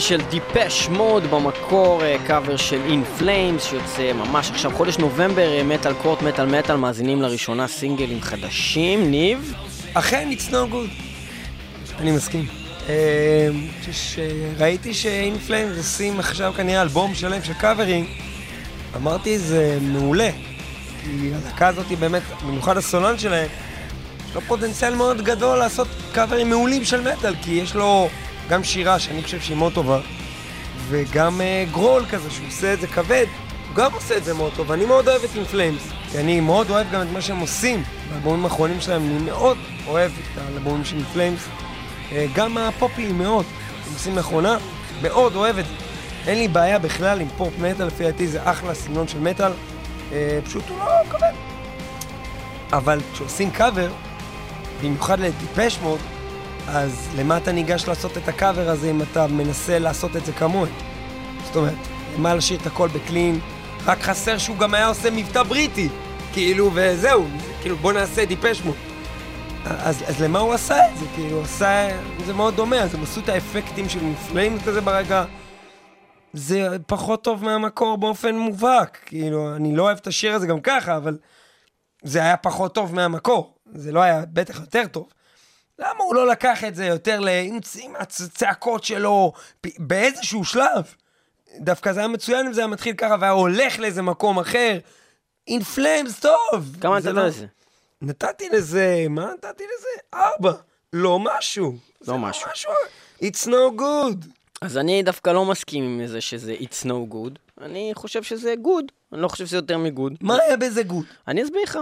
של דיפש מוד במקור קאבר של In Flames שיוצא ממש עכשיו חודש נובמבר מטאל קורט מטאל מטאל מאזינים לראשונה סינגלים חדשים ניב אכן, it's no good. אני מסכים. אה, ראיתי שאינפלאם עושים עכשיו כנראה אלבום שלם של קאברים. אמרתי, זה מעולה. כי הלהקה הזאת היא באמת, במיוחד הסולן שלהם, יש לו פוטנציאל מאוד גדול לעשות קאברים מעולים של מטאל, כי יש לו גם שירה שאני חושב שהיא מאוד טובה, וגם אה, growl כזה, שהוא עושה את זה כבד, הוא גם עושה את זה מאוד טוב, ואני מאוד אוהב את In Flames, כי אני מאוד אוהב גם את מה שהם עושים באלבומים האחרונים שלהם, אני מאוד אוהב את האלבומים של In Flames, אה, גם הפופיים מאוד, הם עושים לאחרונה, מאוד אוהב את זה. אין לי בעיה בכלל עם פופ מטאל, לפי דעתי זה אחלה סגנון של מטאל, אה, פשוט הוא לא כבד. אבל כשעושים קאבר, במיוחד לטיפש מוד, אז למה אתה ניגש לעשות את הקאבר הזה אם אתה מנסה לעשות את זה כמוהם? זאת אומרת, למה להשאיר את הכל בקלין? רק חסר שהוא גם היה עושה מבטא בריטי, כאילו, וזהו, כאילו בוא נעשה דיפש מוד. אז, אז למה הוא עשה את זה? כאילו, הוא עשה... זה מאוד דומה, אז הם עשו את האפקטים של מופלאים כזה ברגע. זה פחות טוב מהמקור באופן מובהק. כאילו, אני לא אוהב את השיר הזה גם ככה, אבל זה היה פחות טוב מהמקור. זה לא היה בטח יותר טוב. למה הוא לא לקח את זה יותר ל... עם, עם הצעקות שלו באיזשהו שלב? דווקא זה היה מצוין אם זה היה מתחיל ככה והיה הולך לאיזה מקום אחר. אין פלאמס טוב. כמה נתת לא- לזה? נתתי לזה, מה נתתי לזה? ארבע. לא משהו. זה משהו. It's no good. אז אני דווקא לא מסכים עם זה שזה It's no good אני חושב שזה good אני לא חושב שזה יותר מגוד מה היה בזה גוד? אני אסביר לך.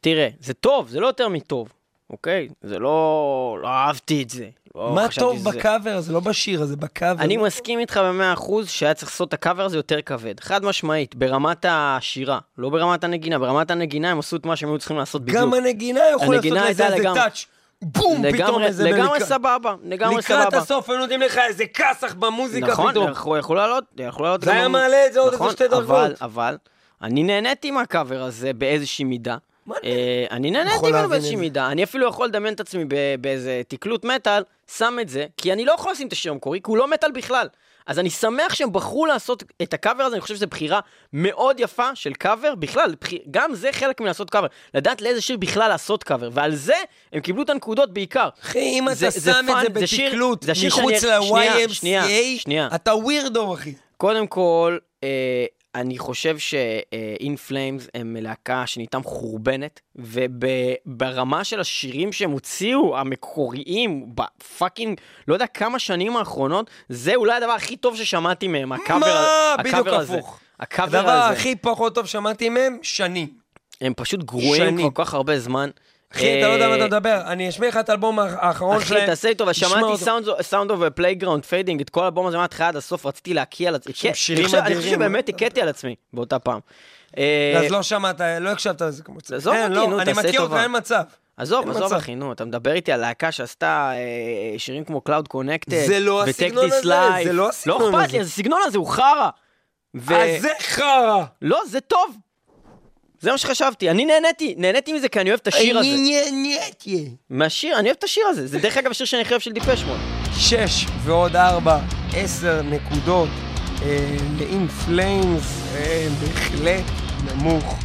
תראה, זה טוב, זה לא יותר מטוב, אוקיי? זה לא... לא אהבתי את זה. לא מה טוב בקאבר הזה? לא בשיר הזה, בקאבר. אני מסכים איתך במאה אחוז שהיה צריך לעשות את הקאבר הזה יותר כבד. חד משמעית, ברמת השירה, לא ברמת הנגינה. ברמת הנגינה הם עשו את מה שהם היו צריכים לעשות בדיוק. גם הנגינה יכול לעשות לזה איזה טאץ'. בום, פתאום איזה... לגמרי. סבבה, לגמרי לקראת סבבה. הסוף היו נותנים לך איזה כסח במוזיקה נכון, פתאום. יכול יכול לעלות, יכול לעלות. זה היה מעלה את זה עוד נכון, איזה שתי דרגות. אבל, אבל, אני נהניתי מהקאבר הזה באיזושהי מידה. אה, אני נהניתי ממנו באיזושהי. מידה. אני אפילו יכול לדמיין את עצמי באיזה תקלוט מטאל, שם את זה, כי אני לא יכול לשים את השיר המקורי, כי הוא לא מטאל בכלל. אז אני שמח שהם בחרו לעשות את הקאבר הזה, אני חושב שזו בחירה מאוד יפה של קאבר, בכלל, גם זה חלק מלעשות קאבר, לדעת לאיזה שיר בכלל לעשות קאבר, ועל זה הם קיבלו את הנקודות בעיקר. אחי, אם זה- אתה זה שם את זה בתקלוט מחוץ ל-YMCA. אתה weirdo, אחי. קודם כל, אה, אני חושב ש-In Flames הם להקה שנהייתה מחורבנת, וברמה של השירים שהם הוציאו, המקוריים, ב fucking, לא יודע כמה שנים האחרונות, זה אולי הדבר הכי טוב ששמעתי מהם, הקאבר, מה? בדיוק הקאבר הזה. הפוך. הקאבר הדבר הזה. הכי פחות טוב שמעתי מהם, שנים. הם פשוט גרועים שנים. כל כך הרבה זמן. אחי, אתה לא יודע מה אתה אה, מדבר. אני אשמיע לך את האלבום האחרון שלהם. אחי, תעשה לי טובה, שמעתי. Sounds of a Playground Fading, את כל האלבום הזה מההתחלה עד הסוף, רציתי להקיא על עצמי. כן, שירים אני חושב- אני שבאמת הקאתי על עצמי באותה פעם. אה, אז לא שמעת, לא הקשבת לזה כמו שצריך. עזוב אין, אותי, לא, נו, אני תעשה מכיר אותך, טובה. אין מצב. עזוב, עזוב. אחי, נו, אתה מדבר איתי על להקה שעשתה אה, שירים כמו Cloud Connected, זה לא הסגנון הזה. זה לא לא הסגנון אכפת הזה. לי, אז הסגנון הזה הוא חרא. ו... אז זה חרא. לא, זה טוב. זה מה שחשבתי, אני נהניתי, נהניתי מזה כי אני אוהב את השיר הזה. אני נהניתי. מהשיר, אני אוהב את השיר הזה. זה דרך אגב השיר שאני הכי אוהב של Depeche Mode. שש ועוד ארבע, עשר נקודות אה, ל In Flames, אה, בהחלט נמוך.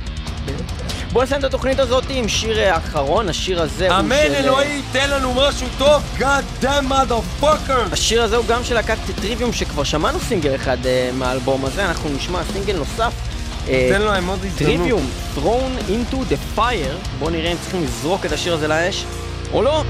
בואו נסיים את התוכנית הזאת עם שיר אה, האחרון, השיר הזה הוא של... אמן אלוהי, תן לנו משהו טוב, God damn motherfucker! השיר הזה הוא גם של להקת Trivium שכבר שמענו סינגל אחד מהאלבום הזה, אנחנו נשמע סינגל נוסף. אה, תן להם עוד הזדמנות. Trivium, Thrown into the fire, בואו נראה אם צריכים לזרוק את השיר הזה לאש או לא.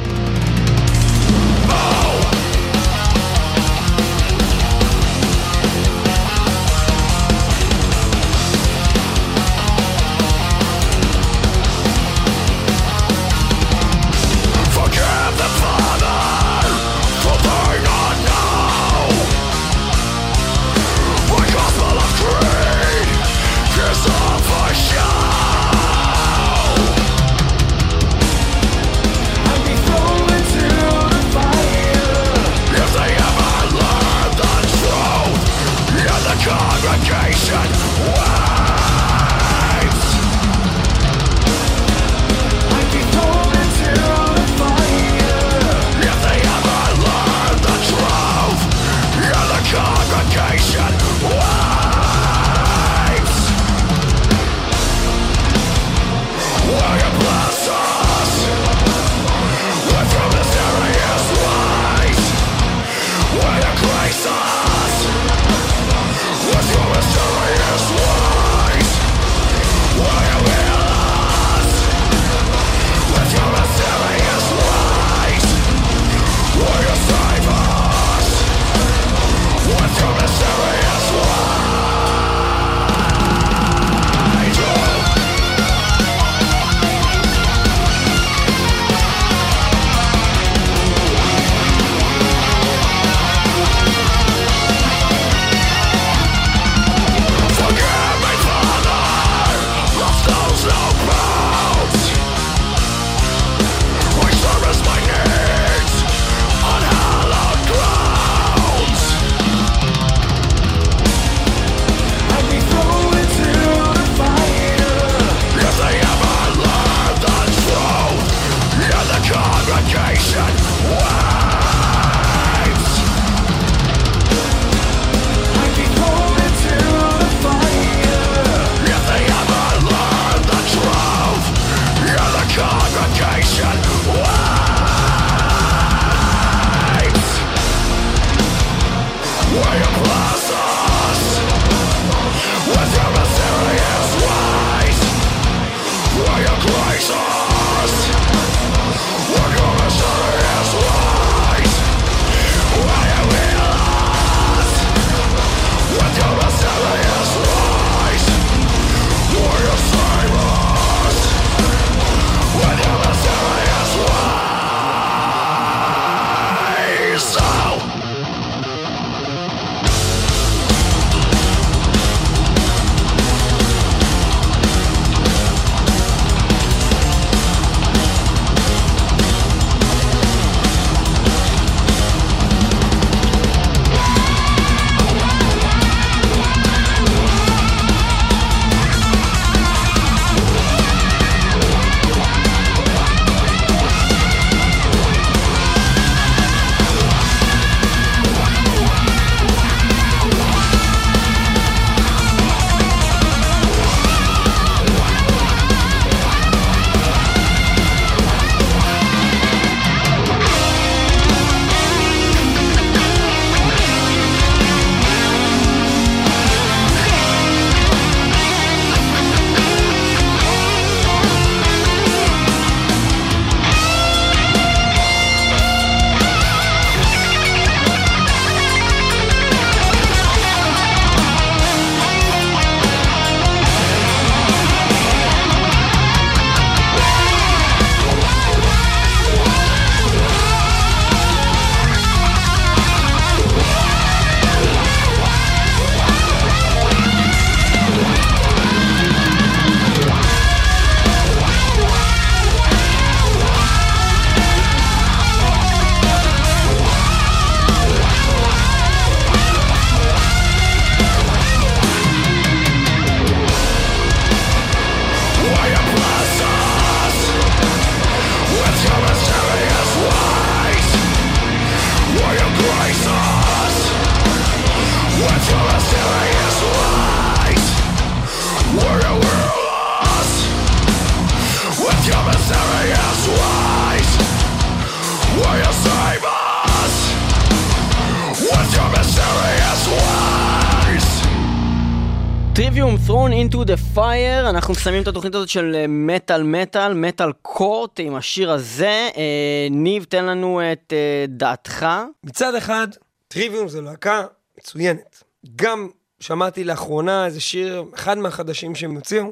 אנחנו מסיימים את התוכנית הזאת של מטאל מטאל, מטאל קורט עם השיר הזה. אה, ניב, תן לנו את אה, דעתך. מצד אחד, טריוויום זו להקה מצוינת. גם שמעתי לאחרונה איזה שיר, אחד מהחדשים שהם הוציאו,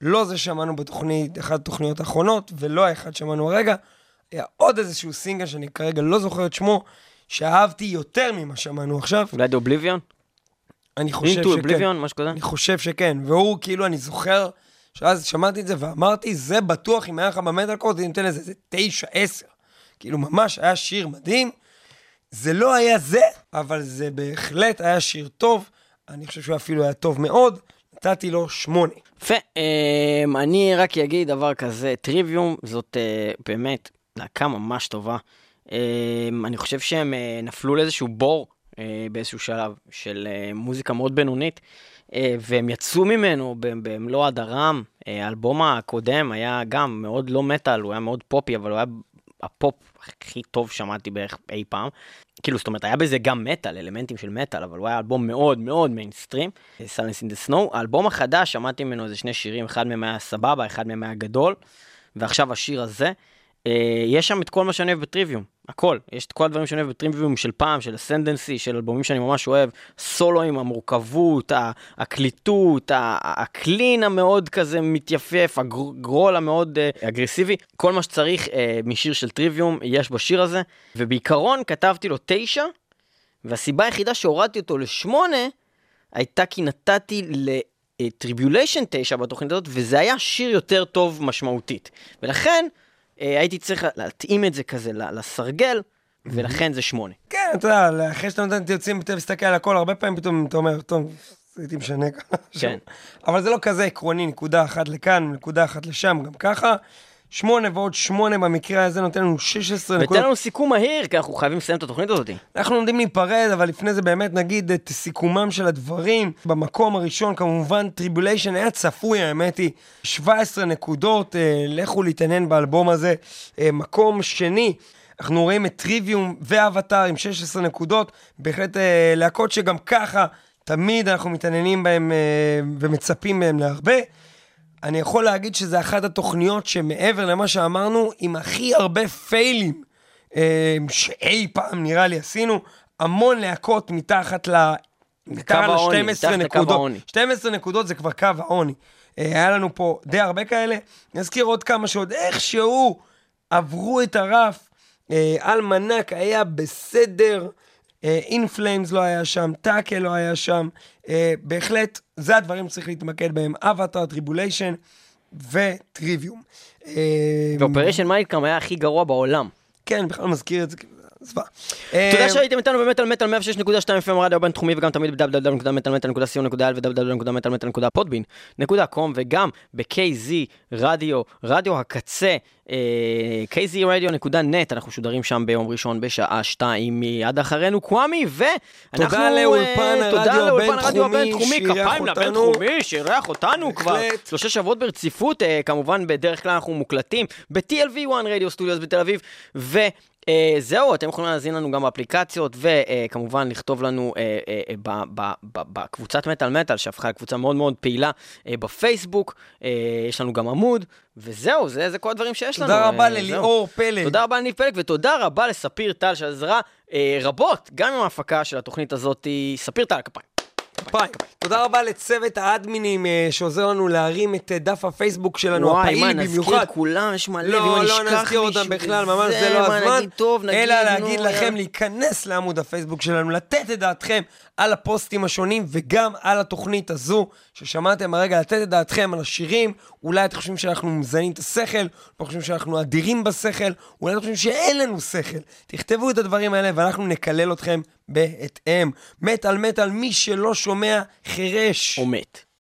לא זה שמענו בתוכנית, אחת התוכניות האחרונות, ולא האחד שמענו הרגע. היה עוד איזשהו סינגל שאני כרגע לא זוכר את שמו, שאהבתי יותר ממה שמענו עכשיו. אולי The Oblivion? אני חושב שכן. Oblivion, משהו כזה? אני חושב שכן. והוא, כאילו, אני זוכר, שאז שמעתי את זה ואמרתי, זה בטוח, אם היה לך במטאל קורט, אני נותן לזה תשע, עשר. כאילו, ממש היה שיר מדהים. זה לא היה זה, אבל זה בהחלט היה שיר טוב. אני חושב שהוא אפילו היה טוב מאוד. נתתי לו שמונה. יפה, אמ, אני רק אגיד דבר כזה, טריוויום זאת אה, באמת להקה ממש טובה. אמ, אני חושב שהם אה, נפלו לאיזשהו בור באיזשהו שלב של אה, מוזיקה מאוד בינונית, אה, והם יצאו ממנו במלוא הדרם. אה, האלבום הקודם היה גם מאוד לא מטאל, הוא היה מאוד פופי, אבל הוא היה הפופ הכי טוב שמעתי בערך אי פעם. כאילו, זאת אומרת, היה בזה גם מטאל, אלמנטים של מטאל, אבל הוא היה אלבום מאוד מאוד מיינסטרים, Silence in the Snow. האלבום החדש, שמעתי ממנו איזה שני שירים, אחד מהם היה סבבה, אחד מהם היה גדול, ועכשיו השיר הזה. אה, יש שם את כל מה שאני אוהב ב Trivium, הכל. יש את כל הדברים שאני אוהב ב Trivium של פעם, של Ascendancy, של אלבומים שאני ממש אוהב, סולואים, המורכבות, הקליטות, הקלין המאוד כזה מתייפף, הגרול המאוד אה, אגרסיבי, כל מה שצריך אה, משיר של טריוויום יש בשיר הזה, ובעיקרון כתבתי לו תשע, והסיבה היחידה שהורדתי אותו לשמונה, הייתה כי נתתי לטריבוליישן 9 בתוכנית הזאת, וזה היה שיר יותר טוב משמעותית. ולכן הייתי צריך להתאים את זה כזה לסרגל, ולכן זה שמונה. כן, אתה יודע, אחרי שאתה נותן תציונים, אתה מסתכל על הכל, הרבה פעמים פתאום אתה אומר, טוב, הייתי משנה ככה. כן. אבל זה לא כזה עקרוני, נקודה אחת לכאן, נקודה אחת לשם, גם ככה. שמונה ועוד שמונה במקרה הזה נותן לנו 16 ותן נקודות. לנו סיכום מהיר, כי אנחנו חייבים לסיים את התוכנית הזאת. אנחנו עומדים להיפרד, אבל לפני זה באמת נגיד את סיכומם של הדברים. במקום הראשון, כמובן, Tribulation היה צפוי, האמת היא, 17 נקודות, אה, לכו להתעניין באלבום הזה. אה, מקום שני, אנחנו רואים את טריוויום ואבטאר עם 16 נקודות, בהחלט אה, להקות שגם ככה תמיד אנחנו מתעניינים בהם אה, ומצפים מהם להרבה. אני יכול להגיד שזה אחת התוכניות שמעבר למה שאמרנו, עם הכי הרבה פיילים אה, שאי פעם נראה לי עשינו, המון להקות מתחת ל... מתחת העוני, ל-12 מתחת לקו נקודות. העוני. 12 נקודות זה כבר קו העוני. אה, היה לנו פה די הרבה כאלה. נזכיר עוד כמה שעוד איכשהו עברו את הרף. אה, אלמנק היה בסדר. In Flames לא היה שם, טאקל לא היה שם. אה, בהחלט, זה הדברים שצריך להתמקד בהם. Avatar, Tribulation ו Trivium. אה, ו Operation Mindcrime היה הכי גרוע בעולם. כן, בכלל מזכיר את זה, כאילו, זוועה. תודה אה, שהייתם איתנו במטאל מטאל 106.2 FM רדיו בינתחומי וגם תמיד ב- www.metalmetal.co.il ו- www.metalmetal.com וגם ב-KZ רדיו, רדיו הקצה, אה, kzradio.net, אנחנו משודרים שם ביום ראשון בשעה שתיים מיד אחרינו קוואמי, ואנחנו... תודה לאולפן אה, הרדיו הבינתחומי כפיים. לבינתחומי שאירח אותנו כבר. שלושה שבועות ברציפות, אה, כמובן בדרך כלל אנחנו מוקלטים ב-TLV1 רדיו סטודיוס בתל אביב, אה, זהו, אתם יכולים להאזין לנו גם באפליקציות, וכמובן לכתוב לנו אה, אה, אה, ב- ב- ב- בקבוצת מטאל מטאל, שהפכה לקבוצה מאוד מאוד פעילה אה, בפייסבוק, אה, יש לנו גם עמוד, וזהו, זה, זה כל הדברים שיש לנו. תודה רבה לליאור. זהו. תודה רבה לניב פלג, ותודה רבה לספיר טל שעזרה אה, רבות, גם עם ההפקה של התוכנית הזאת, ספיר טל, כפיים. כפיים. תודה רבה לצוות האדמינים אה, שעוזר לנו להרים את אה, דף הפייסבוק שלנו, וואי, מה, הפעיל נזכיר במיוחד. את כולם, יש מלא, לא, לא נזכיר אותם בכלל, ממש זה לא הזמן. אלא להגיד נו, לכם. להיכנס לעמוד הפייסבוק שלנו, לתת את דעתכם על הפוסטים השונים וגם על התוכנית הזו ששמעתם הרגע, לתת את דעתכם על השירים. אולי אתם חושבים שאנחנו מזיינים את השכל, אולי חושבים שאנחנו אדירים בשכל, אולי אתם חושבים שאין לנו שכל. תכתבו את הדברים האלה ואנחנו נקלל אתכם בהתאם. מטאל מטאל, מי שלא שומע, חירש. או מת.